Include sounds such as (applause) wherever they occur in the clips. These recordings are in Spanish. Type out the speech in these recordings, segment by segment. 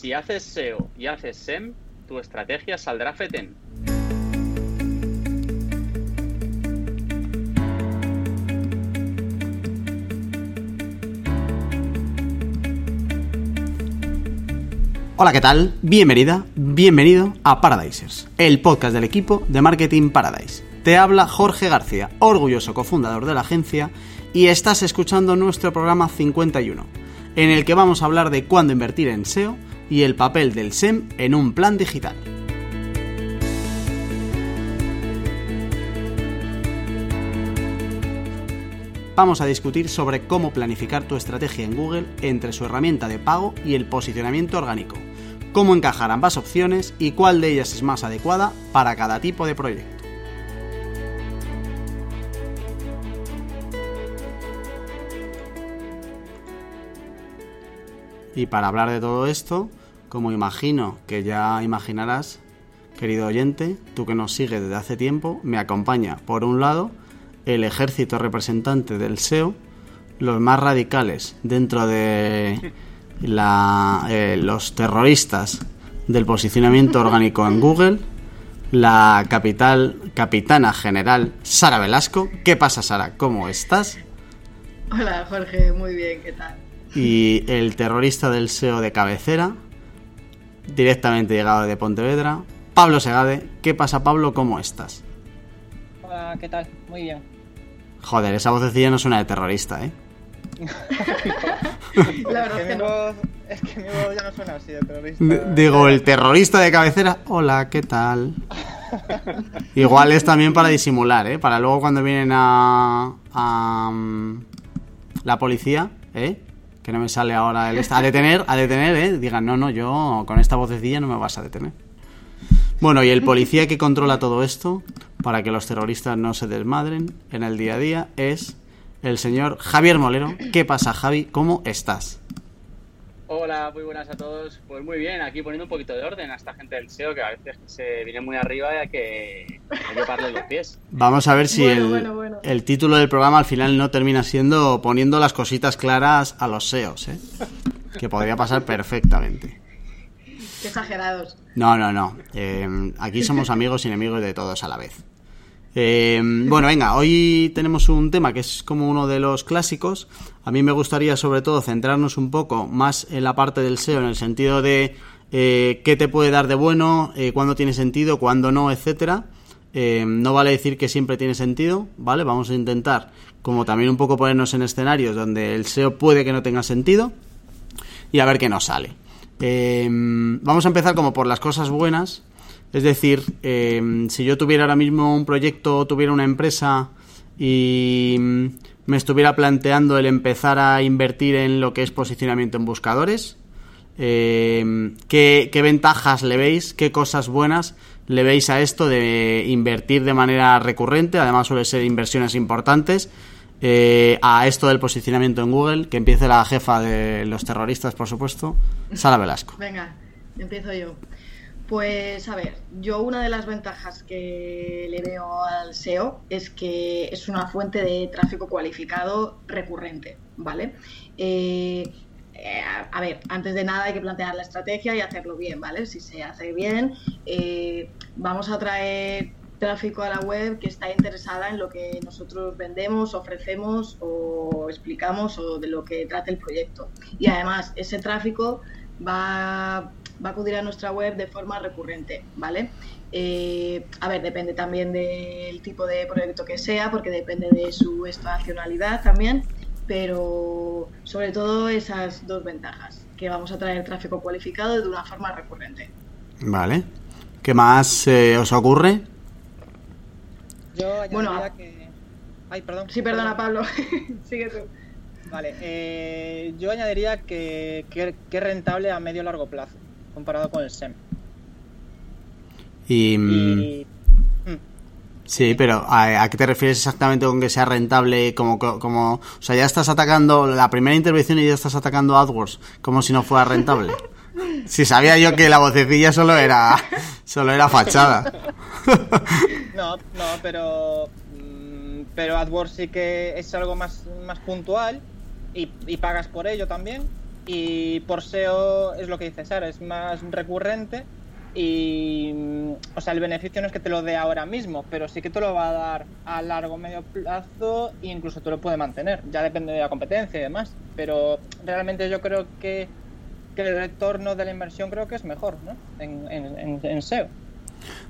Si haces SEO y haces SEM, tu estrategia saldrá FETEN. Hola, ¿qué tal? Bienvenida, bienvenido a Paradisers, el podcast del equipo de Marketing Paradise. Te habla Jorge García, orgulloso cofundador de la agencia, y estás escuchando nuestro programa 51, en el que vamos a hablar de cuándo invertir en SEO y el papel del SEM en un plan digital. Vamos a discutir sobre cómo planificar tu estrategia en Google entre su herramienta de pago y el posicionamiento orgánico cómo encajar ambas opciones y cuál de ellas es más adecuada para cada tipo de proyecto. Y para hablar de todo esto, como imagino que ya imaginarás, querido oyente, tú que nos sigues desde hace tiempo, me acompaña, por un lado, el ejército representante del SEO, los más radicales dentro de (laughs) la, eh, los terroristas del posicionamiento orgánico en Google, la capital, capitana general Sara Velasco. ¿Qué pasa, Sara? ¿Cómo estás? Hola, Jorge, muy bien, ¿qué tal? Y el terrorista del SEO de cabecera, directamente llegado de Pontevedra, Pablo Segade. ¿Qué pasa, Pablo? ¿Cómo estás? Hola, ¿qué tal? Muy bien. Joder, esa vocecilla no suena de terrorista, ¿eh? (laughs) La verdad es que, no. es que mi voz ya no suena así de terrorista. Digo, el terrorista de cabecera. Hola, ¿qué tal? (laughs) Igual es también para disimular, ¿eh? Para luego cuando vienen a. a mm, la policía, ¿eh? Que no me sale ahora el. A detener, a detener, ¿eh? Digan, no, no, yo con esta vocecilla no me vas a detener. Bueno, y el policía que controla todo esto, para que los terroristas no se desmadren en el día a día, es el señor Javier Molero. ¿Qué pasa, Javi? ¿Cómo estás? Hola, muy buenas a todos. Pues muy bien, aquí poniendo un poquito de orden a esta gente del SEO que a veces se viene muy arriba y hay que, hay los pies. (laughs) Vamos a ver si el, título del programa al final no termina siendo poniendo las cositas claras a los SEOs, ¿eh? que podría pasar perfectamente. Qué exagerados. No, no, no. Eh, aquí somos amigos y enemigos de todos a la vez. Eh, bueno, venga, hoy tenemos un tema que es como uno de los clásicos. A mí me gustaría sobre todo centrarnos un poco más en la parte del SEO, en el sentido de eh, qué te puede dar de bueno, eh, cuándo tiene sentido, cuándo no, etcétera. no vale decir que siempre tiene sentido, ¿vale? Vamos a intentar, como también un poco ponernos en escenarios donde el SEO puede que no tenga sentido y a ver qué nos sale. vamos a empezar como por las cosas buenas es decir, em, si yo tuviera ahora mismo un proyecto, tuviera una empresa y me estuviera planteando el empezar a invertir en lo que es posicionamiento en buscadores, em, ¿qué, ventajas le veis? ¿Qué cosas buenas le veis a esto de invertir de manera recurrente? Además suele ser inversiones importantes. Eh, a esto del posicionamiento en Google, que empiece la jefa de los terroristas, por supuesto, Sara Velasco. Venga, empiezo yo. Pues a ver, yo una de las ventajas que le veo al SEO es que es una fuente de tráfico cualificado recurrente, ¿vale? Eh, eh, a ver, antes de nada hay que plantear la estrategia y hacerlo bien, ¿vale? Si se hace bien, eh, vamos a traer tráfico a la web que está interesada en lo que nosotros vendemos, ofrecemos o explicamos o de lo que trata el proyecto. Y además, ese tráfico va va a acudir a nuestra web de forma recurrente, ¿vale? Eh, a ver, depende también del tipo de proyecto que sea, porque depende de su estacionalidad también, pero sobre todo esas dos ventajas, que vamos a traer tráfico cualificado de una forma recurrente. Vale. ¿Qué más eh, os ocurre? Yo bueno, que... Ay, perdón. Sí, perdona, Pablo. (laughs) Sigue tú. Vale, eh, yo añadiría que, que, que es rentable a medio largo plazo comparado con el SEM. Y... Mm, sí, pero ¿a, qué te refieres exactamente con que sea rentable? Como, como, o sea, ya estás atacando la primera intervención y ya estás atacando AdWords como si no fuera rentable. (laughs) Si sabía yo que la vocecilla solo era solo era fachada. (laughs) No, no, pero mm, pero AdWords sí que es algo más, más puntual y, y pagas por ello también Y por SEO es lo que dice Sara, es más recurrente y, mm, o sea, el beneficio no es que te lo dé ahora mismo, pero sí que te lo va a dar a largo medio plazo e incluso te lo puede mantener. Ya depende de la competencia y demás. Pero realmente yo creo que, que el retorno de la inversión creo que es mejor, ¿no? En, en, en SEO.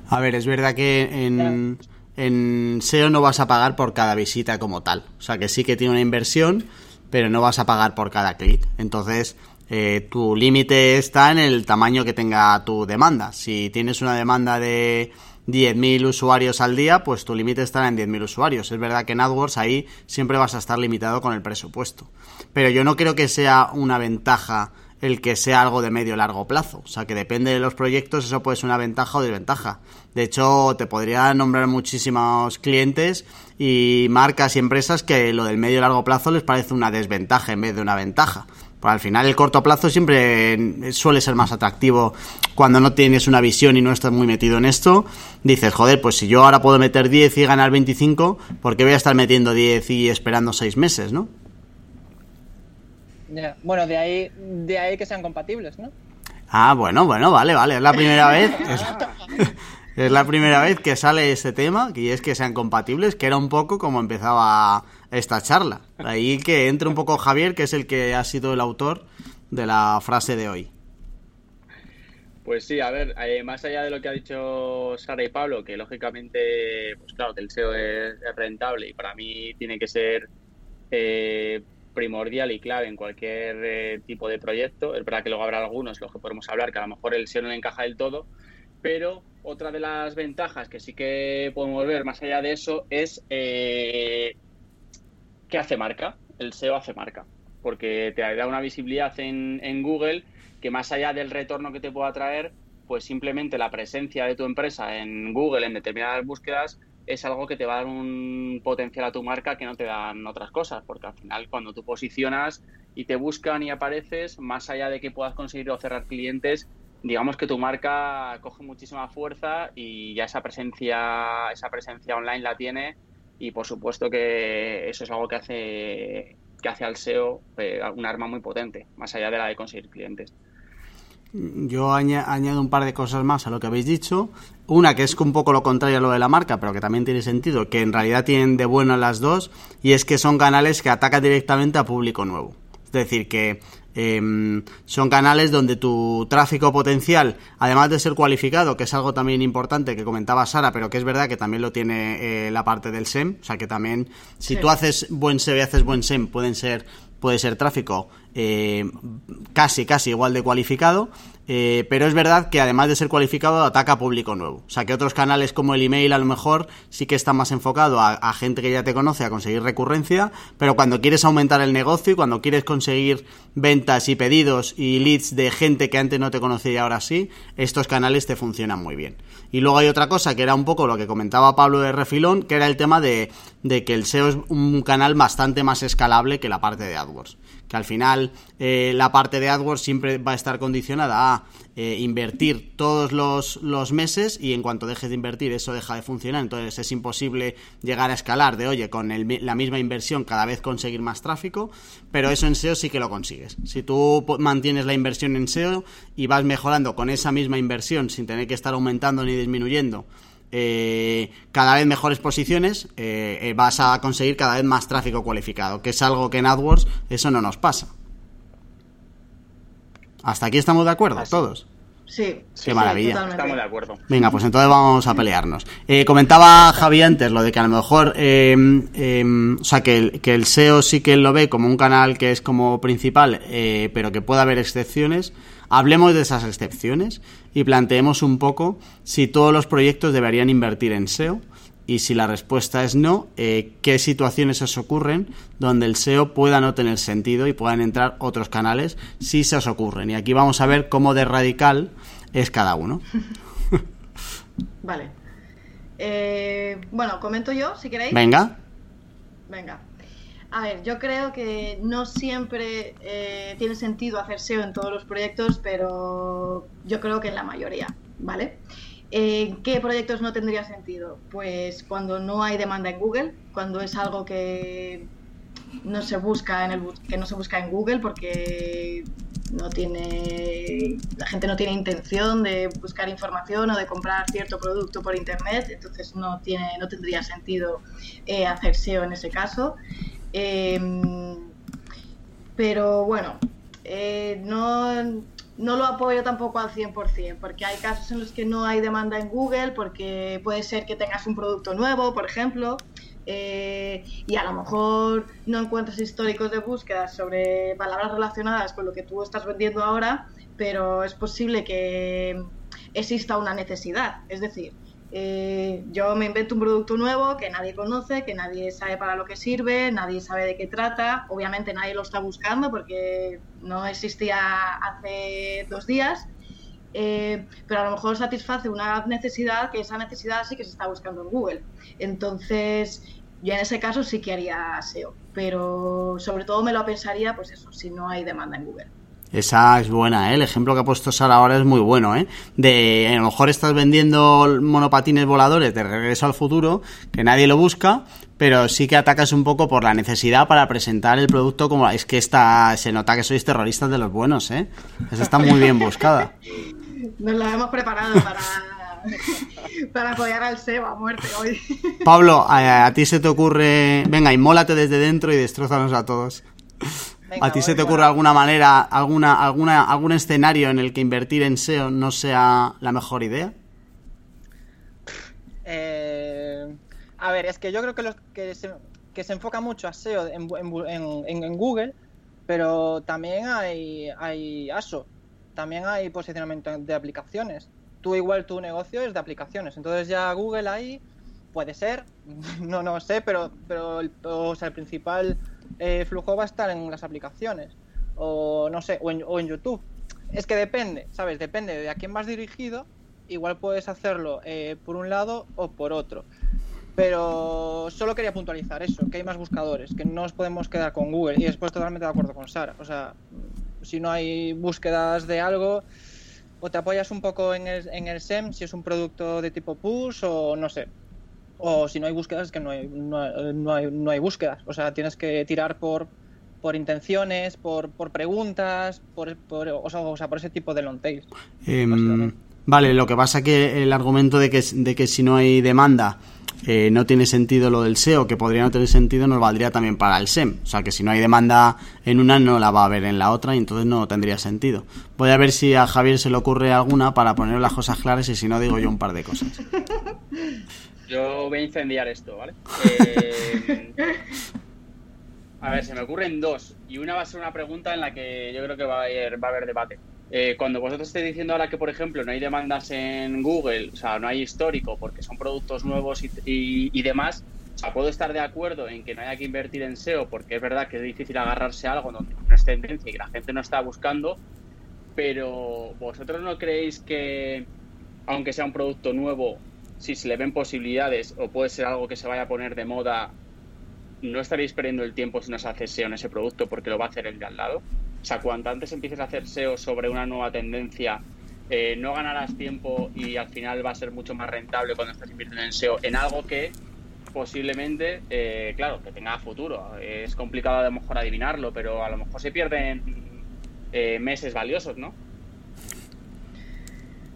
A ver, es verdad que en, en SEO no vas a pagar por cada visita como tal. O sea que sí que tiene una inversión, pero no vas a pagar por cada clic. Entonces, eh, tu límite está en el tamaño que tenga tu demanda. Si tienes una demanda de 10.000 usuarios al día, pues tu límite estará en 10.000 usuarios. Es verdad que en AdWords ahí siempre vas a estar limitado con el presupuesto. Pero yo no creo que sea una ventaja el que sea algo de medio largo plazo. O sea, que depende de los proyectos, eso puede ser una ventaja o desventaja. De hecho, te podría nombrar muchísimos clientes y marcas y empresas que lo del medio largo plazo les parece una desventaja en vez de una ventaja. Pues al final el corto plazo siempre suele ser más atractivo cuando no tienes una visión y no estás muy metido en esto. Dices, joder, pues si yo ahora puedo meter 10 y ganar 25, ¿por qué voy a estar metiendo 10 y esperando 6 meses, no? Bueno, de ahí, de ahí que sean compatibles, ¿no? Ah, bueno, bueno, vale, vale. Es la primera (laughs) vez. (laughs) Es, la primera vez que sale ese tema, y es que sean compatibles, que era un poco como empezaba esta charla. Ahí que entre un poco Javier, que es el que ha sido el autor de la frase de hoy. Pues sí, a ver, eh, más allá de lo que ha dicho Sara y Pablo, que lógicamente, pues claro, que el SEO es, rentable y para mí tiene que ser eh, primordial y clave en cualquier eh, tipo de proyecto. Es verdad que luego habrá algunos los que podemos hablar que a lo mejor el SEO no encaja del todo, pero otra de las ventajas que sí que podemos ver más allá de eso es ¿qué hace marca? El SEO hace marca, porque te da una visibilidad en, en Google que más allá del retorno que te pueda traer, pues simplemente la presencia de tu empresa en Google en determinadas búsquedas es algo que te va a dar un potencial a tu marca que no te dan otras cosas, porque al final cuando tú posicionas y te buscan y apareces, más allá de que puedas conseguir o cerrar clientes, digamos que tu marca coge muchísima fuerza y ya esa presencia, esa presencia online la tiene y por supuesto que eso es algo que hace que hace al SEO eh, un arma muy potente, más allá de la de conseguir clientes. Yo añado un par de cosas más a lo que habéis dicho. Una que es un poco lo contrario a lo de la marca, pero que también tiene sentido, que en realidad tienen de bueno las dos, y es que son canales que atacan directamente a público nuevo. Es decir, que Em, son canales donde tu tráfico potencial, además de ser cualificado, que es algo también importante que comentaba Sara, pero que es verdad que también lo tiene eh, la parte del SEM, o sea que también, si tú haces buen SEO y haces buen SEM, pueden ser, puede ser tráfico eh, casi, casi igual de cualificado, eh, pero es verdad que además de ser cualificado ataca a público nuevo. O sea que otros canales como el email a lo mejor sí que están más enfocado a, gente que ya te conoce, a conseguir recurrencia, pero cuando quieres aumentar el negocio y cuando quieres conseguir ventas y pedidos y leads de gente que antes no te conocía y ahora sí, estos canales te funcionan muy bien. Y luego hay otra cosa que era un poco lo que comentaba Pablo de Refilón, que era el tema de que el SEO es un canal bastante más escalable que la parte de AdWords que al final eh, la parte de AdWords siempre va a estar condicionada a eh, invertir todos los, los, meses y en cuanto dejes de invertir eso deja de funcionar, entonces es imposible llegar a escalar de, oye, con la misma inversión cada vez conseguir más tráfico, pero eso en SEO sí que lo consigues. Si tú mantienes la inversión en SEO y vas mejorando con esa misma inversión sin tener que estar aumentando ni disminuyendo, eh, cada vez mejores posiciones, eh, eh, vas a conseguir cada vez más tráfico cualificado, que es algo que en AdWords eso no nos pasa. Hasta aquí estamos de acuerdo, todos. Sí. Qué maravilla. Estamos de acuerdo. Venga, pues entonces vamos a pelearnos. comentaba Javi antes lo de que a lo mejor, em, em, o sea, que el, que el SEO sí que lo ve como un canal que es como principal, pero que puede haber excepciones. Hablemos de esas excepciones y planteemos un poco si todos los proyectos deberían invertir en SEO y si la respuesta es no, eh, qué situaciones os ocurren donde el SEO pueda no tener sentido y puedan entrar otros canales si se os ocurren. Y aquí vamos a ver cómo de radical es cada uno. (laughs) vale. Eh, bueno, comento yo, si queréis. Venga. Venga. A ver, yo creo que no siempre eh, tiene sentido hacer SEO en todos los proyectos, pero yo creo que en la mayoría, ¿vale? ¿En qué proyectos no tendría sentido? Pues cuando no hay demanda en Google, cuando es algo que no se busca en el que no se busca en Google porque no tiene la gente no tiene intención de buscar información o de comprar cierto producto por internet entonces no tiene no tendría sentido eh, hacer SEO en ese caso em, pero bueno eh, no, no lo apoyo tampoco al 100%, porque hay casos en los que no hay demanda en Google, porque puede ser que tengas un producto nuevo, por ejemplo, eh, y a lo mejor no encuentras históricos de búsqueda sobre palabras relacionadas con lo que tú estás vendiendo ahora, pero es posible que exista una necesidad. Es decir, eh, yo me invento un producto nuevo que nadie conoce, que nadie sabe para lo que sirve, nadie sabe de qué trata. Obviamente nadie lo está buscando porque no existía hace dos días. Eh, pero a lo mejor satisface una necesidad que esa necesidad sí que se está buscando en Google. Entonces, yo en ese caso sí que haría SEO, pero sobre todo me lo pensaría, pues eso, si no hay demanda en Google. Esa es buena, ¿eh? El ejemplo que ha puesto Sara ahora es muy bueno, ¿eh? De, a lo mejor estás vendiendo monopatines voladores de regreso al futuro, que nadie lo busca, pero sí que atacas un poco por la necesidad para presentar el producto como... Es que esta, se nota que sois terroristas de los buenos, ¿eh? Esa está muy bien buscada. Nos la hemos preparado para... (laughs) para apoyar al SEO a muerte hoy. Pablo, a, a, ti se te ocurre... Venga, inmólate desde dentro y destrózanos a todos. ¿A ti se te ocurre alguna manera, alguna, alguna, algún escenario en el que invertir en SEO no sea la mejor idea? Eh, a ver, es que yo creo que, los, que, se, que se enfoca mucho a SEO en, en, Google, pero también hay, hay ASO, también hay posicionamiento de aplicaciones. Tú igual tu negocio es de aplicaciones, entonces ya Google ahí puede ser, (laughs) no no sé, pero, pero el, o sea, el principal eh, flujo va a estar en las aplicaciones o no sé, o en, o en, YouTube. Es que depende, ¿sabes? Depende de a quién vas dirigido. Igual puedes hacerlo eh, por un lado o por otro. Pero solo quería puntualizar eso, que hay más buscadores, que no nos podemos quedar con Google. Y después totalmente de acuerdo con Sara. O sea, si no hay búsquedas de algo, o te apoyas un poco en el, en el SEM, si es un producto de tipo push o no sé o si no hay búsquedas es que no hay, no, no, hay, no hay búsquedas. O sea, tienes que tirar por, por intenciones, por, por preguntas, por, por, o, sea, o sea, por ese tipo de long tails. Eh, vale, lo que pasa que el argumento de que, de que si no hay demanda eh, no tiene sentido lo del SEO, que podría no tener sentido, nos valdría también para el SEM. O sea que si no hay demanda en una, no la va a haber en la otra y entonces no tendría sentido. Voy a ver si a Javier se le ocurre alguna para poner las cosas claras y si no digo yo un par de cosas. (laughs) Yo voy a incendiar esto, ¿vale? (laughs) Eh, a ver, se me ocurren dos. Y una va a ser una pregunta en la que yo creo que va a haber, va a haber debate. Eh, cuando vosotros estéis diciendo ahora que, por ejemplo, no hay demandas en Google, o sea, no hay histórico porque son productos nuevos y, y, y demás, o sea, puedo estar de acuerdo en que no haya que invertir en SEO porque es verdad que es difícil agarrarse a algo donde no es tendencia y que la gente no está buscando, pero vosotros no creéis que, aunque sea un producto nuevo, si se le ven posibilidades o puede ser algo que se vaya a poner de moda, no estaréis perdiendo el tiempo si no se hace SEO en ese producto porque lo va a hacer el de al lado. O sea, cuanto antes empieces a hacer SEO sobre una nueva tendencia, eh, no ganarás tiempo y al final va a ser mucho más rentable cuando estás invirtiendo en SEO en algo que posiblemente, eh, claro, que tenga futuro. Es complicado a lo mejor adivinarlo, pero a lo mejor se pierden eh, meses valiosos, ¿no?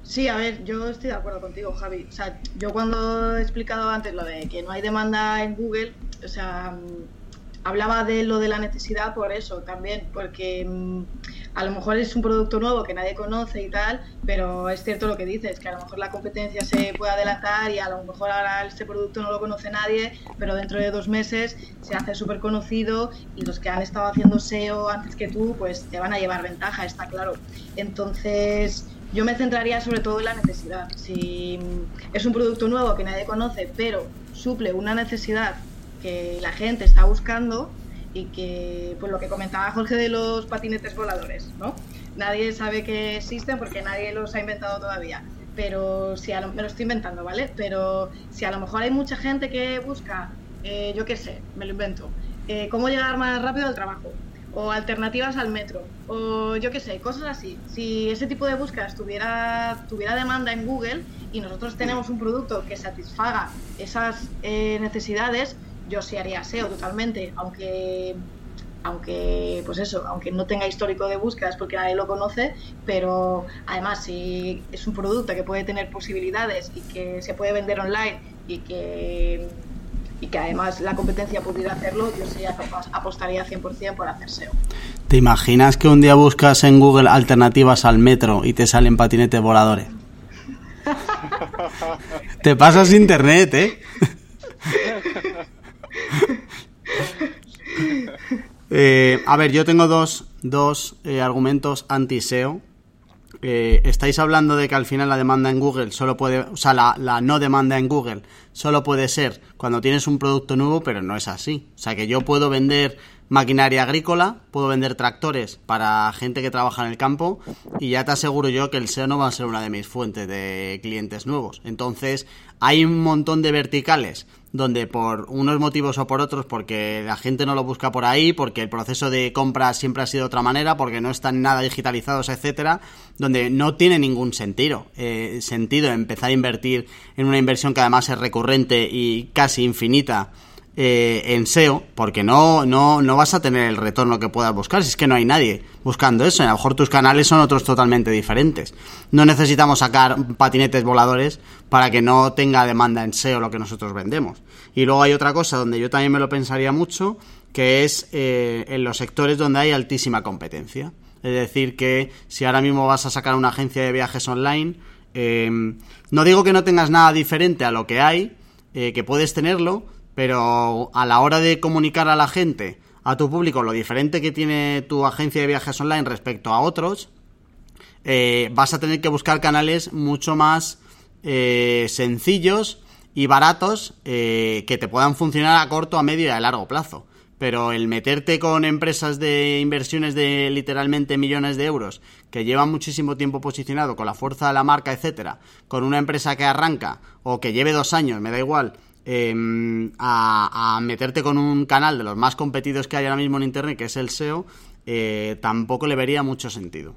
Sí, a ver, yo estoy de acuerdo contigo, Javi. O sea, yo cuando he explicado antes lo de que no hay demanda en Google, o sea, hablaba de lo de la necesidad por eso también, porque a lo mejor es un producto nuevo que nadie conoce y tal, pero es cierto lo que dices, que a lo mejor la competencia se puede adelantar y a lo mejor ahora este producto no lo conoce nadie, pero dentro de dos meses se hace súper conocido y los que han estado haciendo SEO antes que tú, pues te van a llevar ventaja, está claro. Entonces yo me centraría sobre todo en la necesidad. Si es un producto nuevo que nadie conoce, pero suple una necesidad que la gente está buscando y que, pues lo que comentaba Jorge de los patinetes voladores, ¿no? Nadie sabe que existen porque nadie los ha inventado todavía. Pero si a lo, me lo estoy inventando, ¿vale? Pero si a lo mejor hay mucha gente que busca, eh, yo qué sé, me lo invento, eh, cómo llegar más rápido al trabajo, o alternativas al metro, o yo qué sé, cosas así. Si ese tipo de búsquedas tuviera, tuviera demanda en Google y nosotros tenemos un producto que satisfaga esas eh, necesidades, yo sí haría SEO totalmente, aunque aunque pues eso, aunque no tenga histórico de búsquedas porque nadie lo conoce, pero además si es un producto que puede tener posibilidades y que se puede vender online y que y que además la competencia pudiera hacerlo, yo sí apostaría 100% por hacer SEO. ¿Te imaginas que un día buscas en Google alternativas al metro y te salen patinetes voladores? (laughs) te pasas internet, ¿eh? (laughs) Eh, a ver, yo tengo dos, dos eh, argumentos anti-SEO. Eh, estáis hablando de que al final la demanda en Google solo puede, o sea, la, la, no demanda en Google solo puede ser cuando tienes un producto nuevo, pero no es así. O sea, que yo puedo vender maquinaria agrícola, puedo vender tractores para gente que trabaja en el campo y ya te aseguro yo que el SEO no va a ser una de mis fuentes de clientes nuevos. Entonces, hay un montón de verticales donde por unos motivos o por otros, porque la gente no lo busca por ahí, porque el proceso de compra siempre ha sido de otra manera, porque no están nada digitalizados, etcétera, donde no tiene ningún sentido, eh, sentido empezar a invertir en una inversión que además es recurrente y casi infinita eh, en SEO, porque no, no, no vas a tener el retorno que puedas buscar, si es que no hay nadie buscando eso, a lo mejor tus canales son otros totalmente diferentes. No necesitamos sacar patinetes voladores para que no tenga demanda en SEO lo que nosotros vendemos. Y luego hay otra cosa donde yo también me lo pensaría mucho, que es eh, en los sectores donde hay altísima competencia. Es decir, que si ahora mismo vas a sacar una agencia de viajes online, eh, no digo que no tengas nada diferente a lo que hay, que puedes tenerlo, pero a la hora de comunicar a la gente, a tu público, lo diferente que tiene tu agencia de viajes online respecto a otros, eh, vas a tener que buscar canales mucho más eh, sencillos y baratos eh, que te puedan funcionar a corto, a medio y a largo plazo. Pero el meterte con empresas de inversiones de literalmente millones de euros, que llevan muchísimo tiempo posicionado con la fuerza de la marca, etcétera, con una empresa que arranca o que lleve dos años, me da igual, Em, a, meterte con un canal de los más competidos que hay ahora mismo en Internet, que es el SEO, eh, tampoco le vería mucho sentido.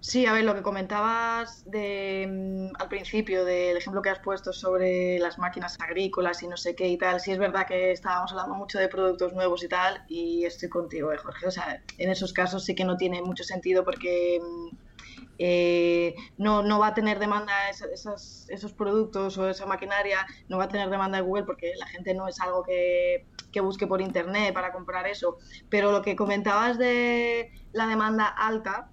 Sí, a ver, lo que comentabas de, mm, al principio del ejemplo que has puesto sobre las máquinas agrícolas y no sé qué y tal, sí es verdad que estábamos hablando mucho de productos nuevos y tal, y estoy contigo, eh, Jorge. O sea, en esos casos sí que no tiene mucho sentido porque mm, eh, no, no va a tener demanda esos, esos productos o esa maquinaria, no va a tener demanda de Google porque la gente no es algo que, que busque por internet para comprar eso. Pero lo que comentabas de la demanda alta,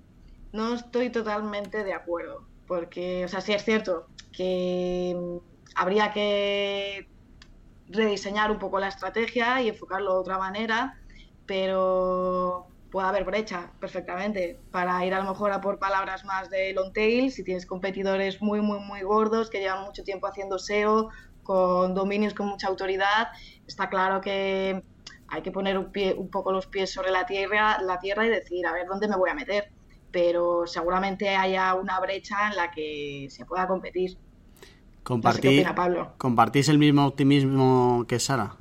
no estoy totalmente de acuerdo. Porque, o sea, sí es cierto que habría que rediseñar un poco la estrategia y enfocarlo de otra manera, pero puede haber brecha perfectamente para ir a lo mejor a por palabras más de long tail, si tienes competidores muy, muy, muy gordos que llevan mucho tiempo haciendo SEO, con dominios con mucha autoridad, está claro que hay que poner un, pie, un poco los pies sobre la tierra, la tierra y decir, a ver, ¿dónde me voy a meter? Pero seguramente haya una brecha en la que se pueda competir. Compartí, Pablo. ¿Compartís el mismo optimismo que Sara?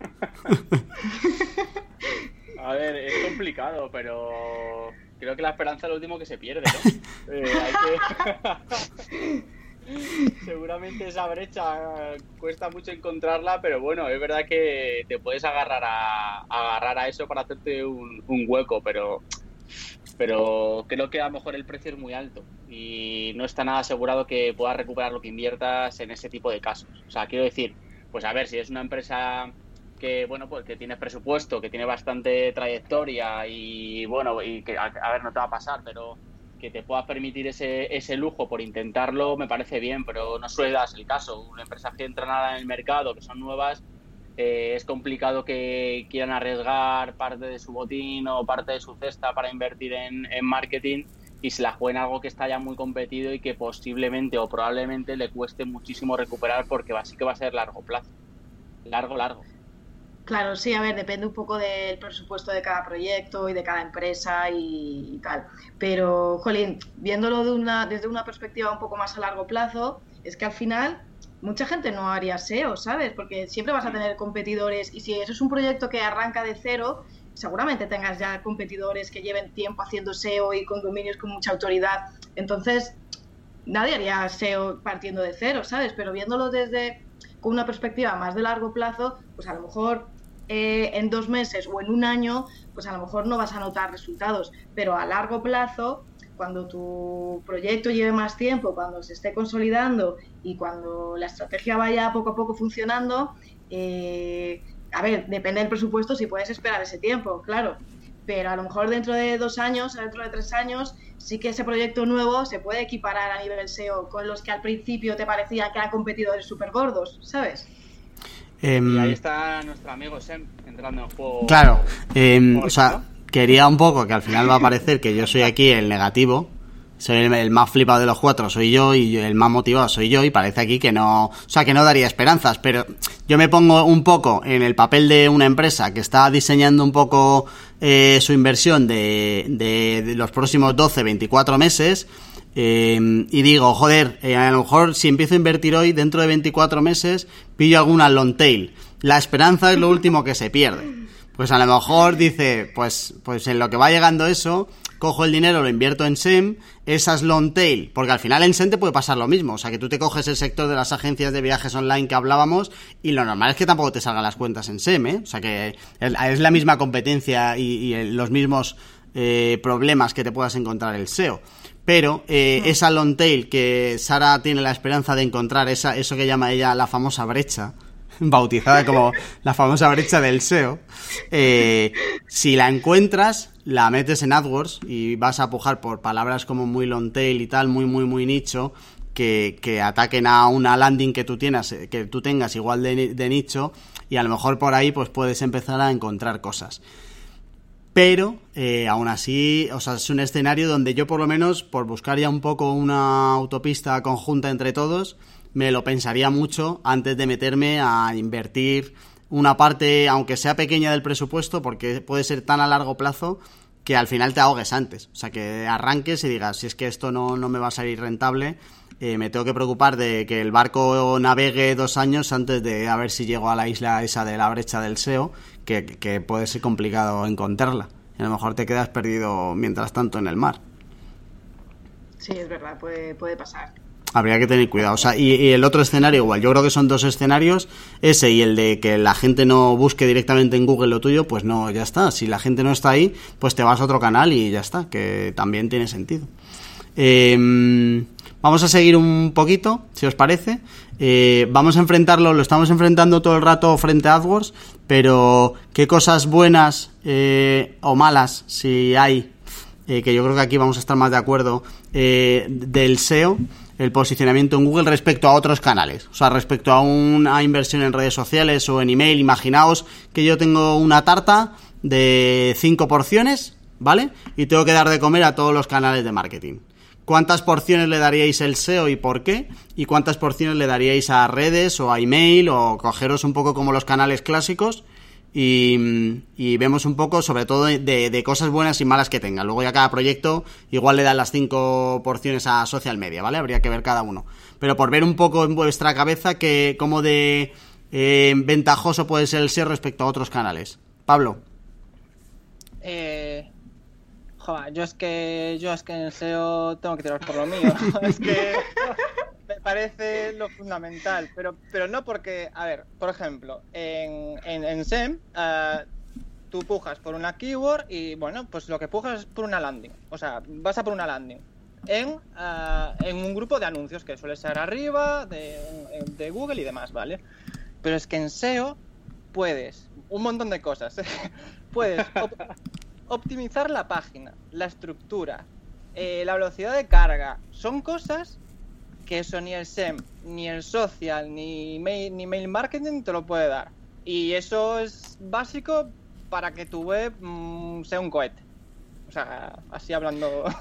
(laughs) A ver, es complicado, pero creo que la esperanza es lo último que se pierde, ¿no? (laughs) Eh, (laughs) Seguramente esa brecha cuesta mucho encontrarla, pero bueno, es verdad que te puedes agarrar a, agarrar a eso para hacerte un, hueco, pero, pero creo que a lo mejor el precio es muy alto y no está nada asegurado que puedas recuperar lo que inviertas en ese tipo de casos. O sea, quiero decir, pues a ver, si es una empresa que bueno pues que tienes presupuesto, que tiene bastante trayectoria y bueno y que a, ver no te va a pasar, pero que te puedas permitir ese, ese lujo por intentarlo me parece bien, pero no suele darse el caso. Una empresa que entra nada en el mercado, que son nuevas, eh, es complicado que quieran arriesgar parte de su botín o parte de su cesta para invertir en, en marketing y se la jueguen algo que está ya muy competido y que posiblemente o probablemente le cueste muchísimo recuperar porque así que va a ser largo plazo. Largo, largo. Claro, sí, a ver, depende un poco del presupuesto de cada proyecto y de cada empresa y, tal. Pero, Jolín, viéndolo de una, desde una perspectiva un poco más a largo plazo, es que al final mucha gente no haría SEO, ¿sabes? Porque siempre vas a tener competidores y si eso es un proyecto que arranca de cero, seguramente tengas ya competidores que lleven tiempo haciendo SEO y con dominios con mucha autoridad. Entonces, nadie haría SEO partiendo de cero, ¿sabes? Pero viéndolo desde con una perspectiva más de largo plazo, pues a lo mejor eh, en dos meses o en un año, pues a lo mejor no vas a notar resultados, pero a largo plazo, cuando tu proyecto lleve más tiempo, cuando se esté consolidando y cuando la estrategia vaya poco a poco funcionando, eh, a ver, depende del presupuesto si puedes esperar ese tiempo, claro, pero a lo mejor dentro de dos años, dentro de tres años, sí que ese proyecto nuevo se puede equiparar a nivel SEO con los que al principio te parecía que eran competidores súper gordos, ¿sabes? Em, y ahí está nuestro amigo Sem entrando en juego. Claro, em, o sea, quería un poco que al final va a parecer que yo soy aquí el negativo, soy el, más flipado de los cuatro, soy yo, y el más motivado soy yo, y parece aquí que no, o sea, que no daría esperanzas, pero yo me pongo un poco en el papel de una empresa que está diseñando un poco eh, su inversión de, de, los próximos 12, 24 meses, eh, y digo, joder, eh, a lo mejor si empiezo a invertir hoy, dentro de 24 meses, pillo alguna long tail. La esperanza es lo último que se pierde. Pues a lo mejor dice, pues, pues en lo que va llegando eso, cojo el dinero, lo invierto en SEM, esas long tail, porque al final en SEM te puede pasar lo mismo, o sea que tú te coges el sector de las agencias de viajes online que hablábamos y lo normal es que tampoco te salgan las cuentas en SEM, ¿eh? o sea que es la misma competencia y, los mismos eh, problemas que te puedas encontrar el SEO. Pero eh, esa long tail que Sara tiene la esperanza de encontrar, esa, eso que llama ella la famosa brecha, (laughs) bautizada como la famosa brecha del SEO, eh, si la encuentras, la metes en AdWords y vas a pujar por palabras como muy long tail y tal, muy, muy, muy nicho, que, que ataquen a una landing que tú, tienes, que tú tengas igual de, de nicho y a lo mejor por ahí pues puedes empezar a encontrar cosas pero eh, aún así, o sea, es un escenario donde yo por lo menos, por buscar ya un poco una autopista conjunta entre todos, me lo pensaría mucho antes de meterme a invertir una parte, aunque sea pequeña del presupuesto, porque puede ser tan a largo plazo que al final te ahogues antes. O sea, que arranques y digas, si es que esto no, no me va a salir rentable, eh, me tengo que preocupar de que el barco navegue dos años antes de a ver si llego a la isla esa de la brecha del SEO que, puede ser complicado encontrarla. a lo mejor te quedas perdido mientras tanto en el mar. Sí, es verdad, puede, puede pasar. Habría que tener cuidado. O sea, y, el otro escenario igual. Yo creo que son dos escenarios. Ese y el de que la gente no busque directamente en Google lo tuyo, pues no, ya está. Si la gente no está ahí, pues te vas a otro canal y ya está. Que también tiene sentido. Eh, Vamos a seguir un poquito, si os parece. Eh, vamos a enfrentarlo, lo estamos enfrentando todo el rato frente a AdWords, pero qué cosas buenas eh, o malas, si hay, eh, que yo creo que aquí vamos a estar más de acuerdo, del SEO, el posicionamiento en Google respecto a otros canales. O sea, respecto a una inversión en redes sociales o en email. Imaginaos que yo tengo una tarta de cinco porciones, ¿vale? Y tengo que dar de comer a todos los canales de marketing cuántas porciones le daríais el SEO y por qué, y cuántas porciones le daríais a redes o a email o cogeros un poco como los canales clásicos y, vemos un poco sobre todo de, cosas buenas y malas que tenga. Luego ya cada proyecto igual le dan las cinco porciones a social media, ¿vale? Habría que ver cada uno. Pero por ver un poco en vuestra cabeza que cómo de eh, ventajoso puede ser el SEO respecto a otros canales. Pablo. Eh, yo es que yo es que en SEO tengo que tirar por lo mío. (laughs) es que me parece lo fundamental, pero pero no porque, a ver, por ejemplo, en, en, SEM eh, tú pujas por una keyword y bueno, pues lo que pujas es por una landing. O sea, vas a por una landing. En, eh, en un grupo de anuncios que suele ser arriba de, de Google y demás, ¿vale? Pero es que en SEO puedes un montón de cosas. (laughs) puedes optimizar la página, la estructura, eh, la velocidad de carga, son cosas que eso ni el SEM, ni el social, ni mail, ni mail marketing te lo puede dar. Y eso es básico para que tu web mm, sea un cohete. O sea, así hablando. (laughs)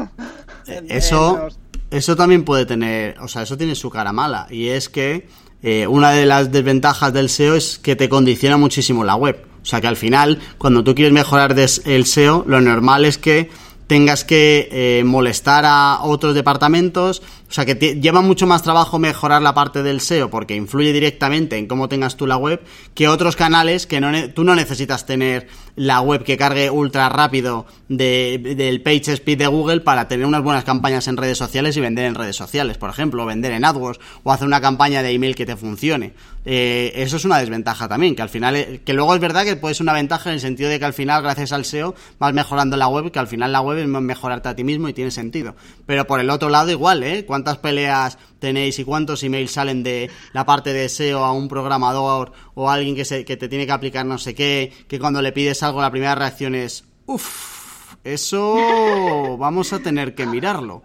Eh, eso, eso también puede tener, o sea, eso tiene su cara mala. Y es que eh, una de las desventajas del SEO es que te condiciona muchísimo la web. O sea que al final, cuando tú quieres mejorar el SEO, lo normal es que tengas que eh, molestar a otros departamentos. O sea que lleva mucho más trabajo mejorar la parte del SEO porque influye directamente en cómo tengas tú la web que otros canales que no tú no necesitas tener la web que cargue ultra rápido del page speed de Google para tener unas buenas campañas en redes sociales y vender en redes sociales, por ejemplo, vender en AdWords o hacer una campaña de email que te funcione. Eh, eso es una desventaja también, que al final, eh, que luego es verdad que puede ser una ventaja en el sentido de que al final, gracias al SEO, vas mejorando la web, que al final la web es mejorarte a ti mismo y tiene sentido. Pero por el otro lado, igual, ¿eh? ¿Cuántas peleas tenéis y cuántos emails salen de la parte de SEO a un programador o a alguien que, se, que te tiene que aplicar no sé qué, que cuando le pides algo la primera reacción es, uff, eso vamos a tener que mirarlo.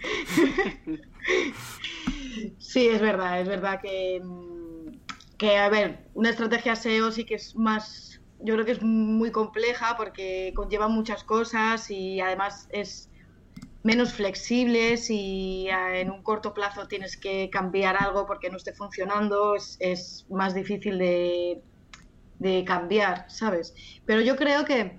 (laughs) Sí, es verdad, es verdad que, que, a ver, una estrategia SEO sí que es más, yo creo que es muy compleja porque conlleva muchas cosas y además es menos flexible si en un corto plazo tienes que cambiar algo porque no esté funcionando, es, más difícil de, de cambiar, ¿sabes? Pero yo creo que,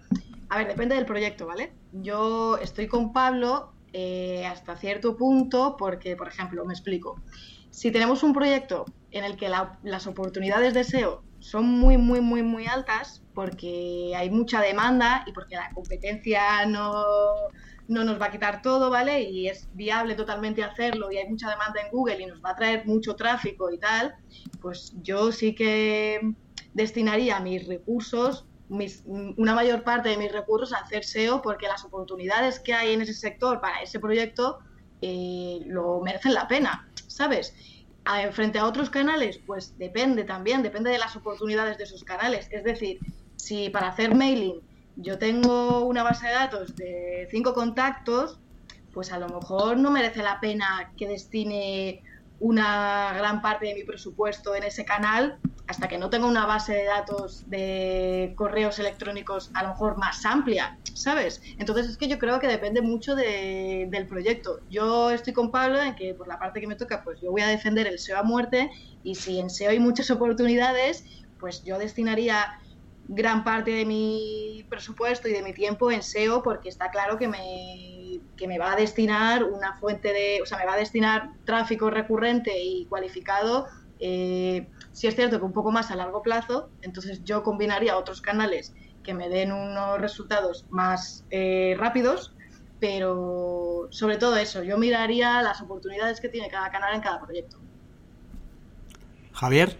a ver, depende del proyecto, ¿vale? Yo estoy con Pablo eh, hasta cierto punto porque, por ejemplo, me explico si tenemos un proyecto en el que las oportunidades de SEO son muy, muy, muy, muy altas, porque hay mucha demanda y porque la competencia no, no nos va a quitar todo, ¿vale? Y es viable totalmente hacerlo y hay mucha demanda en Google y nos va a traer mucho tráfico y tal, pues yo sí que destinaría mis recursos, una mayor parte de mis recursos a hacer SEO porque las oportunidades que hay en ese sector para ese proyecto eh, lo merecen la pena. ¿sabes? frente a otros canales, pues depende también, depende de las oportunidades de esos canales. Es decir, si para hacer mailing yo tengo una base de datos de cinco contactos, pues a lo mejor no merece la pena que destine una gran parte de mi presupuesto en ese canal hasta que no tenga una base de datos de correos electrónicos a lo mejor más amplia, ¿sabes? Entonces es que yo creo que depende mucho del proyecto. Yo estoy con Pablo en que por la parte que me toca, pues yo voy a defender el SEO a muerte y si en SEO hay muchas oportunidades, pues yo destinaría gran parte de mi presupuesto y de mi tiempo en SEO porque está claro que me, que me va a destinar una fuente de, o sea, me va a destinar tráfico recurrente y cualificado eh, si es cierto que un poco más a largo plazo, entonces yo combinaría otros canales que me den unos resultados más eh, rápidos, pero sobre todo eso, yo miraría las oportunidades que tiene cada canal en cada proyecto. Javier.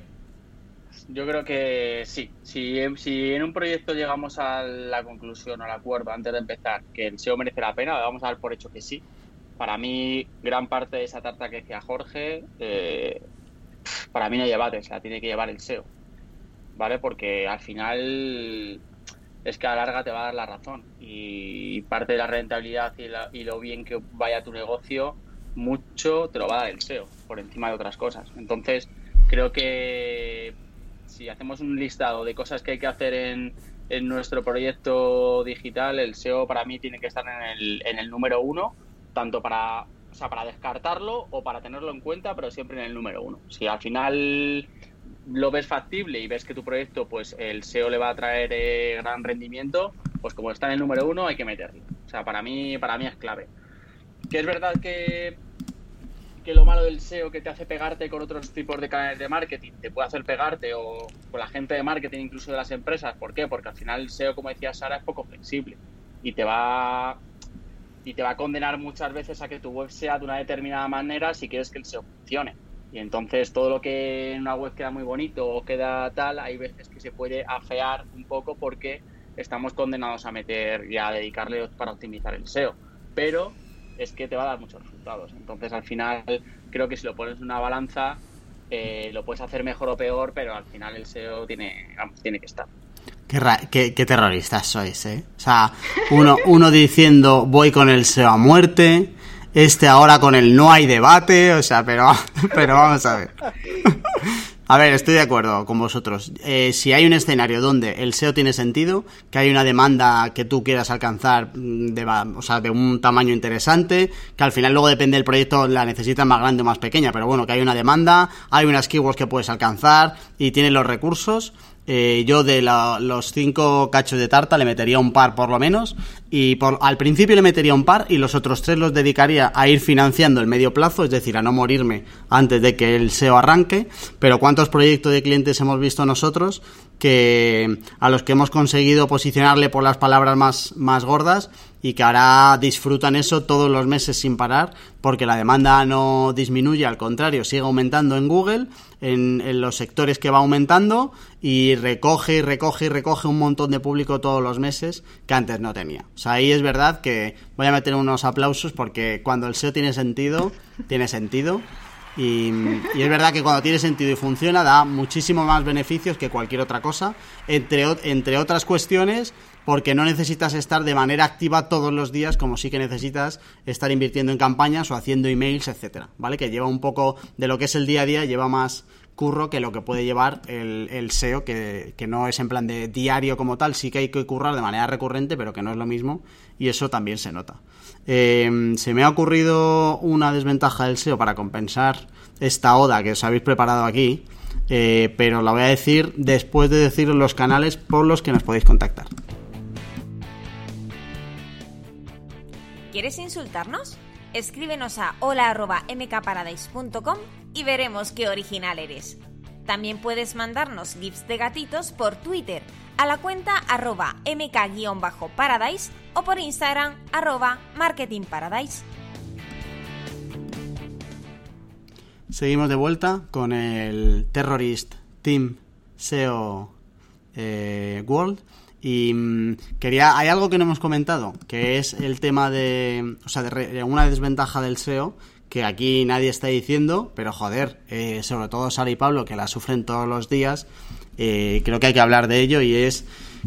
Yo creo que sí. Si, si en un proyecto llegamos a la conclusión o al acuerdo antes de empezar que el SEO merece la pena, vamos a dar por hecho que sí. Para mí, gran parte de esa tarta que decía Jorge eh, para mí no hay debate, se la tiene que llevar el SEO, ¿vale? Porque al final es que a la larga te va a dar la razón y parte de la rentabilidad y, lo bien que vaya tu negocio, mucho te lo va a dar el SEO por encima de otras cosas. Entonces, creo que si hacemos un listado de cosas que hay que hacer en, en nuestro proyecto digital, el SEO para mí tiene que estar en el, en el número uno, tanto para o sea, para descartarlo o para tenerlo en cuenta, pero siempre en el número uno. Si al final lo ves factible y ves que tu proyecto, pues el SEO le va a traer eh, gran rendimiento, pues como está en el número uno hay que meterlo. O sea, para mí, para mí es clave. Que es verdad que, que lo malo del SEO que te hace pegarte con otros tipos de canales de marketing, te puede hacer pegarte o con la gente de marketing incluso de las empresas. ¿Por qué? Porque al final el SEO, como decía Sara, es poco flexible y te va y te va a condenar muchas veces a que tu web sea de una determinada manera si quieres que el SEO funcione. Y entonces todo lo que en una web queda muy bonito o queda tal, hay veces que se puede afear un poco porque estamos condenados a meter y a dedicarle para optimizar el SEO. Pero es que te va a dar muchos resultados. Entonces al final creo que si lo pones en una balanza eh, lo puedes hacer mejor o peor, pero al final el SEO tiene, tiene que estar. Qué, qué, terroristas sois, ¿eh? O sea, uno, uno diciendo voy con el SEO a muerte, este ahora con el no hay debate, o sea, pero, (laughs) pero vamos a ver. (laughs) A ver, estoy de acuerdo con vosotros. Eh, si hay un escenario donde el SEO tiene sentido, que hay una demanda que tú quieras alcanzar mm, de, o sea, de un tamaño interesante, que al final luego depende del proyecto, la necesitas más grande o más pequeña, pero bueno, que hay una demanda, hay unas keywords que puedes alcanzar y tienes los recursos, eh, yo de los cinco cachos de tarta le metería un par por lo menos y por, al principio le metería un par y los otros tres los dedicaría a ir financiando el medio plazo, es decir, a no morirme antes de que el SEO arranque. Pero ¿cuántos proyectos de clientes hemos visto nosotros que a los que hemos conseguido posicionarle por las palabras más, más gordas y que ahora disfrutan eso todos los meses sin parar porque la demanda no disminuye, al contrario, sigue aumentando en Google, en, los sectores que va aumentando y recoge y recoge y recoge un montón de público todos los meses que antes no tenía. O sea, ahí es verdad que voy a meter unos aplausos porque cuando el SEO tiene sentido, tiene sentido. Y, y, es verdad que cuando tiene sentido y funciona da muchísimo más beneficios que cualquier otra cosa, entre, entre otras cuestiones porque no necesitas estar de manera activa todos los días como sí que necesitas estar invirtiendo en campañas o haciendo emails, etcétera, ¿vale? Que lleva un poco de lo que es el día a día, lleva más curro que lo que puede llevar el, SEO, que, no es en plan de diario como tal, sí que hay que currar de manera recurrente, pero que no es lo mismo, y eso también se nota. Eh, se me ha ocurrido una desventaja del SEO para compensar esta oda que os habéis preparado aquí, eh, pero la voy a decir después de decir los canales por los que nos podéis contactar. ¿Quieres insultarnos? Escríbenos a hola.mkparadise.com y veremos qué original eres. También puedes mandarnos gifs de gatitos por Twitter a la cuenta arroba mk-paradise o por Instagram arroba marketingparadise. Seguimos de vuelta con el Terrorist Team SEO eh, World y mmm, quería, hay algo que no hemos comentado, que es el tema de, o sea, de una desventaja del SEO, que aquí nadie está diciendo, pero joder, eh, sobre todo Sara y Pablo, que la sufren todos los días, eh, creo que hay que hablar de ello y es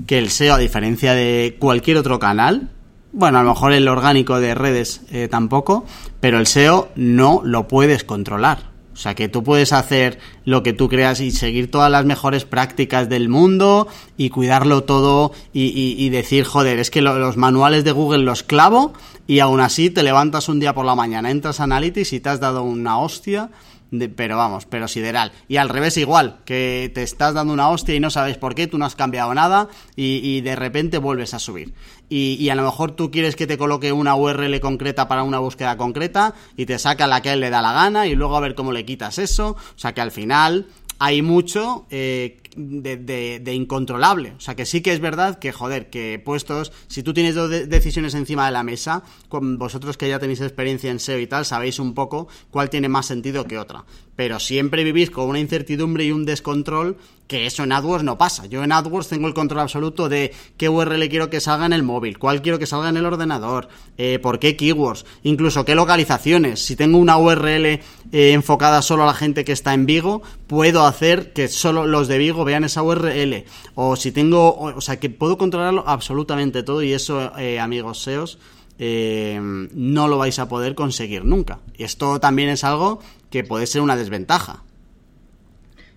que el SEO, a diferencia de cualquier otro canal, bueno, a lo mejor el orgánico de redes eh, tampoco, pero el SEO no lo puedes controlar. O sea, que tú puedes hacer lo que tú creas y seguir todas las mejores prácticas del mundo y cuidarlo todo y, y, y decir, joder, es que lo, los manuales de Google los clavo y aún así te levantas un día por la mañana, entras a Analytics y te has dado una hostia. De, pero vamos, pero sideral. Y al revés igual, que te estás dando una hostia y no sabes por qué, tú no has cambiado nada y, de repente vuelves a subir. Y, y, a lo mejor tú quieres que te coloque una URL concreta para una búsqueda concreta y te saca la que a él le da la gana y luego a ver cómo le quitas eso. O sea que al final hay mucho eh, de, incontrolable. O sea, que sí que es verdad que, joder, que puestos, si tú tienes dos de decisiones encima de la mesa, con vosotros que ya tenéis experiencia en SEO y tal, sabéis un poco cuál tiene más sentido que otra. Pero siempre vivís con una incertidumbre y un descontrol que eso en AdWords no pasa. Yo en AdWords tengo el control absoluto de qué URL quiero que salga en el móvil, cuál quiero que salga en el ordenador, eh, por qué keywords, incluso qué localizaciones. Si tengo una URL eh, enfocada solo a la gente que está en Vigo, puedo hacer que solo los de Vigo vean esa URL. O si tengo, o, sea, que puedo controlarlo absolutamente todo y eso, eh, amigos SEOs, no lo vais a poder conseguir nunca. Esto también es algo que puede ser una desventaja.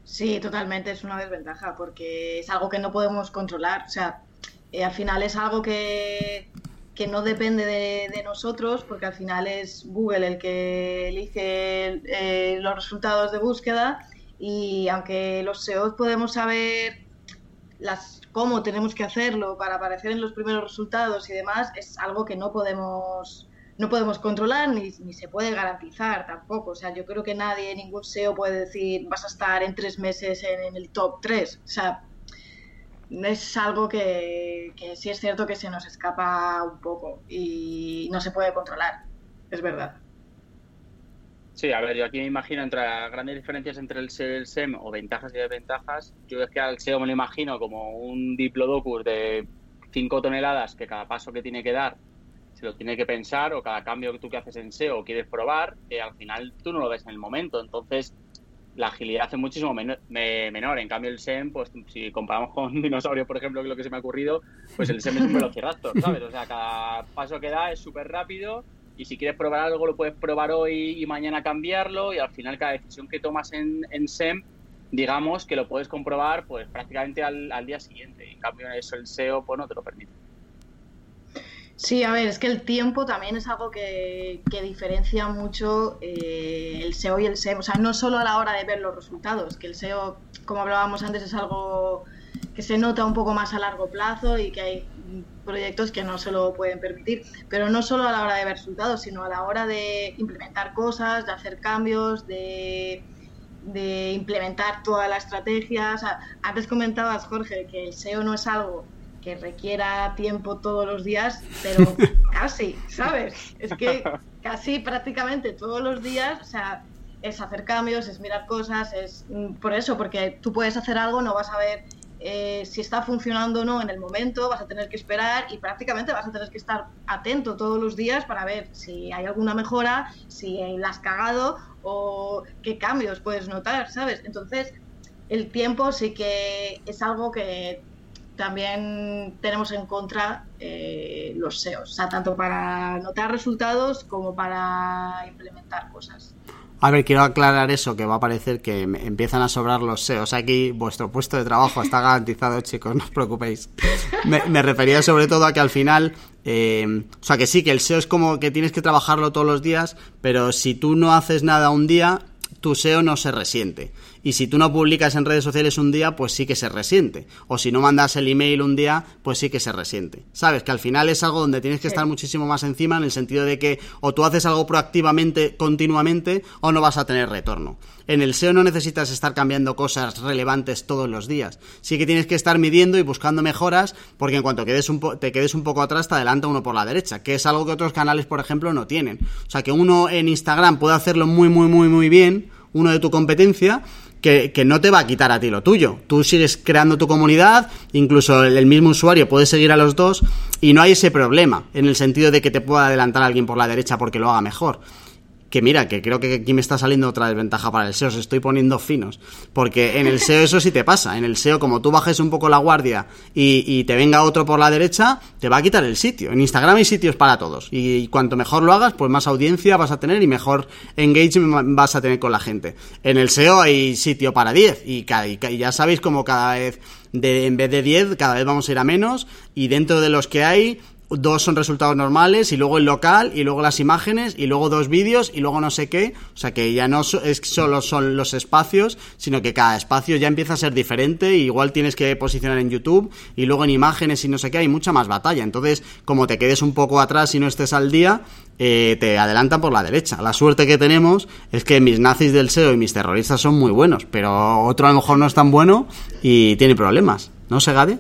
Sí, totalmente es una desventaja porque es algo que no podemos controlar. O sea, eh, al final es algo que, que no depende de, nosotros porque al final es Google el que elige eh, los resultados de búsqueda y aunque los SEO podemos saber las, cómo tenemos que hacerlo para aparecer en los primeros resultados y demás, es algo que no podemos no podemos controlar ni, ni, se puede garantizar tampoco. O sea, yo creo que nadie, ningún SEO puede decir vas a estar en tres meses en, el top 3. O sea, es algo que, que, sí es cierto que se nos escapa un poco y no se puede controlar. Es verdad. Sí, a ver, yo aquí me imagino entre grandes diferencias entre el SEO y el SEM o ventajas y desventajas. Yo es que al SEO me lo imagino como un diplodocus de 5 toneladas que cada paso que tiene que dar se lo tiene que pensar o cada cambio que tú que haces en SEO quieres probar, eh, al final tú no lo ves en el momento. Entonces, la agilidad es muchísimo menor. menor. En cambio, el SEM, pues si comparamos con (laughs) un dinosaurio, por ejemplo, que es lo que se me ha ocurrido, pues el SEM es un velociraptor, (laughs) ¿sabes? O sea, cada paso que da es súper rápido y si quieres probar algo lo puedes probar hoy y mañana cambiarlo y al final cada decisión que tomas en, en SEM digamos que lo puedes comprobar pues prácticamente al, al día siguiente. En cambio, eso el SEO pues no te lo permite. Sí, a ver, es que el tiempo también es algo que, que diferencia mucho eh, el SEO y el SEM. O sea, no solo a la hora de ver los resultados, que el SEO, como hablábamos antes, es algo que se nota un poco más a largo plazo y que hay proyectos que no se lo pueden permitir. Pero no solo a la hora de ver resultados, sino a la hora de implementar cosas, de hacer cambios, de, de implementar toda la estrategia. O sea, antes comentabas, Jorge, que el SEO no es algo que requiera tiempo todos los días, pero (laughs) casi, ¿sabes? Es que casi prácticamente todos los días, o sea, es hacer cambios, es mirar cosas, es mm, por eso, porque tú puedes hacer algo, no vas a ver eh, si está funcionando o no en el momento, vas a tener que esperar y prácticamente vas a tener que estar atento todos los días para ver si hay alguna mejora, si la has cagado o qué cambios puedes notar, ¿sabes? Entonces, el tiempo sí que es algo que también tenemos en contra eh, los SEOs, o sea, tanto para notar resultados como para implementar cosas. A ver, quiero aclarar eso, que va a parecer que empiezan a sobrar los SEOs. Aquí vuestro puesto de trabajo está garantizado, (laughs) chicos, no os preocupéis. Me, refería sobre todo a que al final, eh, o sea, que sí, que el SEO es como que tienes que trabajarlo todos los días, pero si tú no haces nada un día, tu SEO no se resiente. Y si tú no publicas en redes sociales un día, pues sí que se resiente. O si no mandas el email un día, pues sí que se resiente. Sabes que al final es algo donde tienes que estar muchísimo más encima en el sentido de que o tú haces algo proactivamente, continuamente, o no vas a tener retorno. En el SEO no necesitas estar cambiando cosas relevantes todos los días. Sí que tienes que estar midiendo y buscando mejoras, porque en cuanto quedes un te quedes un poco atrás, te adelanta uno por la derecha, que es algo que otros canales, por ejemplo, no tienen. O sea, que uno en Instagram puede hacerlo muy, muy, muy, muy bien, uno de tu competencia, que, no te va a quitar a ti lo tuyo. Tú sigues creando tu comunidad, incluso el, mismo usuario puede seguir a los dos y no hay ese problema en el sentido de que te pueda adelantar alguien por la derecha porque lo haga mejor que mira, que creo que aquí me está saliendo otra desventaja para el SEO, os estoy poniendo finos, porque en el SEO eso sí te pasa, en el SEO como tú bajes un poco la guardia y, te venga otro por la derecha, te va a quitar el sitio. En Instagram hay sitios para todos y, cuanto mejor lo hagas, pues más audiencia vas a tener y mejor engagement vas a tener con la gente. En el SEO hay sitio para 10 y, ya sabéis como cada vez de, en vez de 10 cada vez vamos a ir a menos y dentro de los que hay dos son resultados normales y luego el local y luego las imágenes y luego dos vídeos y luego no sé qué. O sea que ya no es solo son los espacios, sino que cada espacio ya empieza a ser diferente. igual tienes que posicionar en YouTube y luego en imágenes y no sé qué hay mucha más batalla. Entonces, como te quedes un poco atrás y no estés al día, eh, te adelantan por la derecha. La suerte que tenemos es que mis nazis del SEO y mis terroristas son muy buenos, pero otro a lo mejor no es tan bueno y tiene problemas. ¿No, Segade?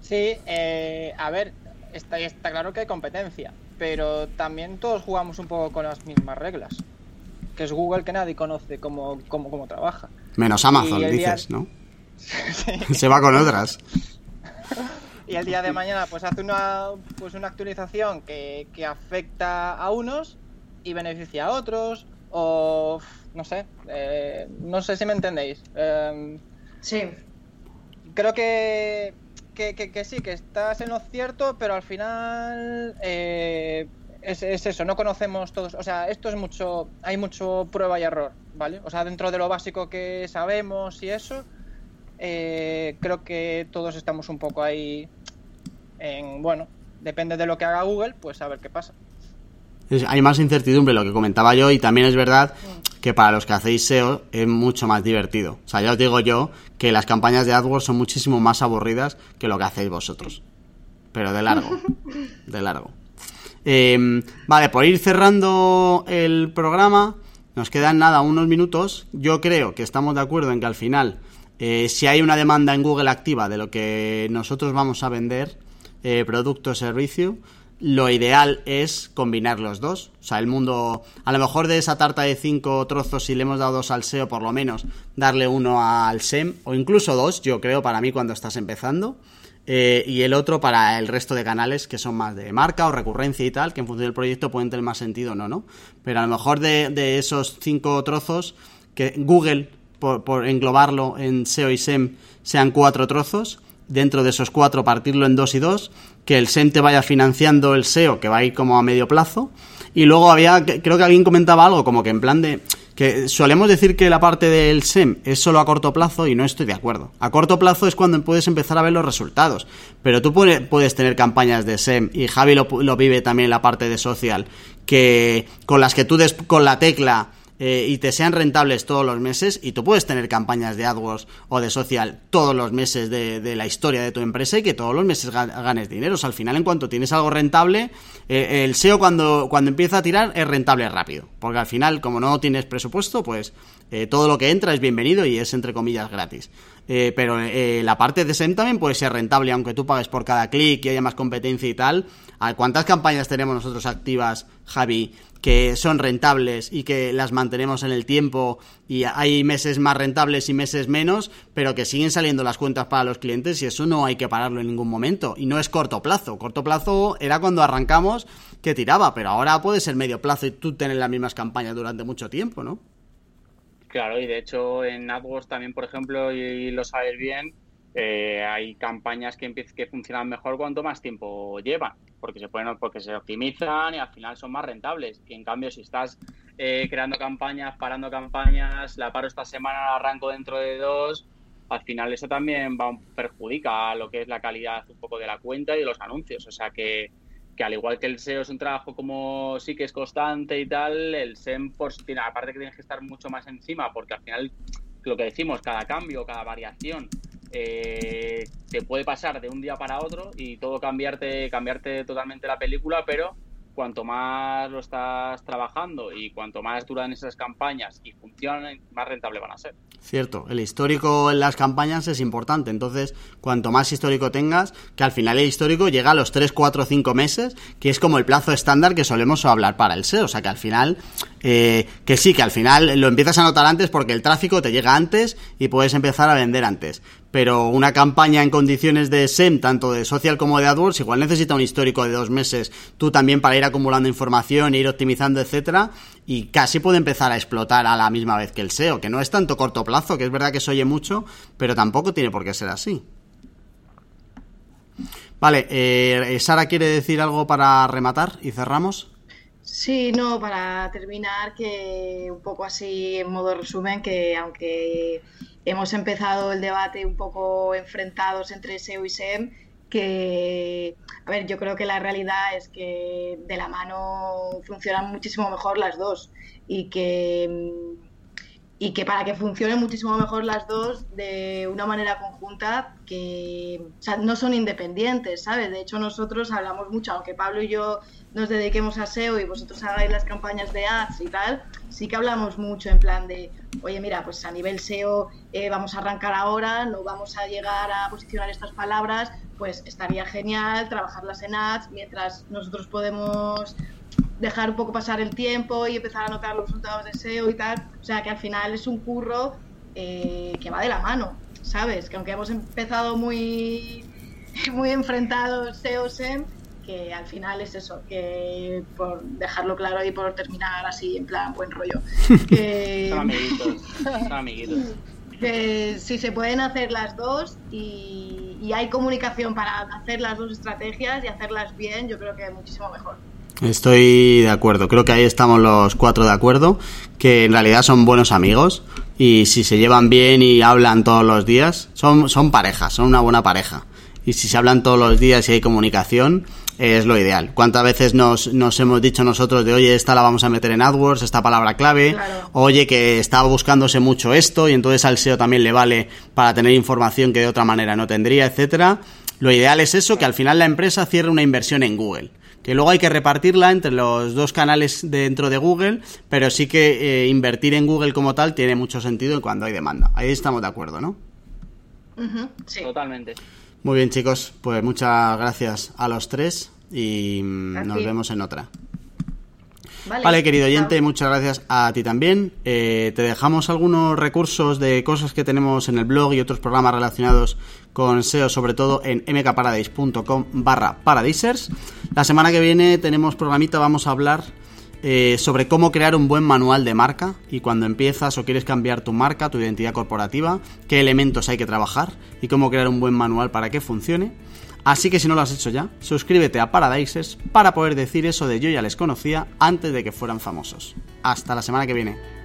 Sí, eh, a ver, está, está claro que hay competencia, pero también todos jugamos un poco con las mismas reglas. Que es Google que nadie conoce cómo, cómo, trabaja. Menos Amazon, dices, ¿no? (laughs) Se va con otras. y el día de mañana pues hace una, pues una actualización que, que afecta a unos y beneficia a otros o no sé eh, no sé si me entendéis em, sí creo que que, sí, que estás en lo cierto, pero al final eh, es, eso, no conocemos todos. O sea, esto es mucho, hay mucho prueba y error, ¿vale? O sea, dentro de lo básico que sabemos y eso, eh, creo que todos estamos un poco ahí en, bueno, depende de lo que haga Google, pues a ver qué pasa hay más incertidumbre, lo que comentaba yo, y también es verdad que para los que hacéis SEO es mucho más divertido. O sea, ya os digo yo que las campañas de AdWords son muchísimo más aburridas que lo que hacéis vosotros. Pero de largo, (laughs) de largo. Em, vale, por ir cerrando el programa, nos quedan nada, unos minutos. Yo creo que estamos de acuerdo en que al final, eh, si hay una demanda en Google activa de lo que nosotros vamos a vender, eh, producto o servicio, lo ideal es combinar los dos. O sea, el mundo, a lo mejor de esa tarta de cinco trozos, si le hemos dado dos al SEO, por lo menos darle uno al SEM, o incluso dos, yo creo, para mí cuando estás empezando. Eh, y el otro para el resto de canales que son más de marca o recurrencia y tal, que en función del proyecto pueden tener más sentido o no, ¿no? Pero a lo mejor de, esos cinco trozos, que Google, por, por englobarlo en SEO y SEM, sean cuatro trozos, dentro de esos cuatro partirlo en dos y dos, que el SEM te vaya financiando el SEO, que va a ir como a medio plazo. Y luego había, creo que alguien comentaba algo como que en plan de, que solemos decir que la parte del SEM es solo a corto plazo y no estoy de acuerdo. A corto plazo es cuando puedes empezar a ver los resultados, pero tú puedes tener campañas de SEM y Javi lo, vive también en la parte de social, que con las que tú des con la tecla eh, y te sean rentables todos los meses, y tú puedes tener campañas de AdWords o de social todos los meses de, la historia de tu empresa y que todos los meses ganes dinero. O sea, al final, en cuanto tienes algo rentable, eh, el SEO cuando, cuando empieza a tirar es rentable rápido. Porque al final, como no tienes presupuesto, pues eh, todo lo que entra es bienvenido y es entre comillas gratis. pero la parte de SEM también puede ser rentable, aunque tú pagues por cada clic y haya más competencia y tal. ¿Cuántas campañas tenemos nosotros activas, Javi, que son rentables y que las mantenemos en el tiempo y hay meses más rentables y meses menos, pero que siguen saliendo las cuentas para los clientes y eso no hay que pararlo en ningún momento. Y no es corto plazo. Corto plazo era cuando arrancamos que tiraba, pero ahora puede ser medio plazo y tú tener las mismas campañas durante mucho tiempo, ¿no? Claro, y de hecho en AdWords también, por ejemplo, y lo sabes bien, eh, hay campañas que, que funcionan mejor cuanto más tiempo llevan, porque se pueden, porque se optimizan y al final son más rentables. Y en cambio, si estás eh, creando campañas, parando campañas, la paro esta semana, la arranco dentro de dos, al final eso también va perjudica a lo que es la calidad un poco de la cuenta y de los anuncios. O sea que, que al igual que el SEO es un trabajo como sí que es constante y tal, el SEM, por, tiene, aparte que tienes que estar mucho más encima, porque al final lo que decimos, cada cambio, cada variación eh, te puede pasar de un día para otro y todo cambiarte, cambiarte totalmente la película, pero cuanto más lo estás trabajando y cuanto más duran esas campañas y funcionan, más rentable van a ser. Cierto, el histórico en las campañas es importante, entonces cuanto más histórico tengas, que al final el histórico llega a los 3, 4, 5 meses, que es como el plazo estándar que solemos hablar para el SEO, o sea que al final, eh, que sí, que al final lo empiezas a notar antes porque el tráfico te llega antes y puedes empezar a vender antes, pero una campaña en condiciones de SEM, tanto de social como de AdWords, igual necesita un histórico de dos meses, tú también para ir acumulando información, ir optimizando, etcétera, y casi puede empezar a explotar a la misma vez que el SEO, que no es tanto corto plazo, que es verdad que se oye mucho, pero tampoco tiene por qué ser así. Vale, eh, Sara quiere decir algo para rematar y cerramos. Sí, no, para terminar, que un poco así en modo resumen, que aunque hemos empezado el debate un poco enfrentados entre SEO y SEM, que, a ver, yo creo que la realidad es que de la mano funcionan muchísimo mejor las dos y que, y que para que funcionen muchísimo mejor las dos de una manera conjunta, que no son independientes, ¿sabes? De hecho, nosotros hablamos mucho, aunque Pablo y yo nos dediquemos a SEO y vosotros hagáis las campañas de ads y tal, sí que hablamos mucho en plan de, oye, mira, pues a nivel SEO eh, vamos a arrancar ahora, no vamos a llegar a posicionar estas palabras, pues estaría genial trabajarlas en ads mientras nosotros podemos dejar un poco pasar el tiempo y empezar a notar los resultados de SEO y tal. O sea, que al final es un curro eh, que va de la mano, ¿sabes? Que aunque hemos empezado muy, (laughs) muy enfrentados SEO-SEM, que al final es eso, que por dejarlo claro y por terminar así en plan buen rollo. (laughs) Que, son amiguitos, son amiguitos. (laughs) Que si se pueden hacer las dos y, y hay comunicación para hacer las dos estrategias y hacerlas bien, yo creo que muchísimo mejor. Estoy de acuerdo, creo que ahí estamos los cuatro de acuerdo, que en realidad son buenos amigos y si se llevan bien y hablan todos los días, son, son parejas, son una buena pareja. Y si se hablan todos los días y hay comunicación, es lo ideal. ¿Cuántas veces nos, nos hemos dicho nosotros de, oye, esta la vamos a meter en AdWords, esta palabra clave, oye, que estaba buscándose mucho esto y entonces al SEO también le vale para tener información que de otra manera no tendría, etcétera? Lo ideal es eso, que al final la empresa cierre una inversión en Google. Que luego hay que repartirla entre los dos canales dentro de Google, pero sí que eh, invertir en Google como tal tiene mucho sentido cuando hay demanda. Ahí estamos de acuerdo, ¿no? sí. Totalmente. Muy bien, chicos, pues muchas gracias a los tres y mm, nos vemos en otra. Vale, querido oyente, muchas gracias a ti también. Eh, te dejamos algunos recursos de cosas que tenemos en el blog y otros programas relacionados con SEO, sobre todo en mkparadise.com barra paradisers. La semana que viene tenemos programita, vamos a hablar eh, sobre cómo crear un buen manual de marca y cuando empiezas o quieres cambiar tu marca, tu identidad corporativa, qué elementos hay que trabajar y cómo crear un buen manual para que funcione. Así que si no lo has hecho ya, suscríbete a Paradises para poder decir eso de yo ya les conocía antes de que fueran famosos. Hasta la semana que viene.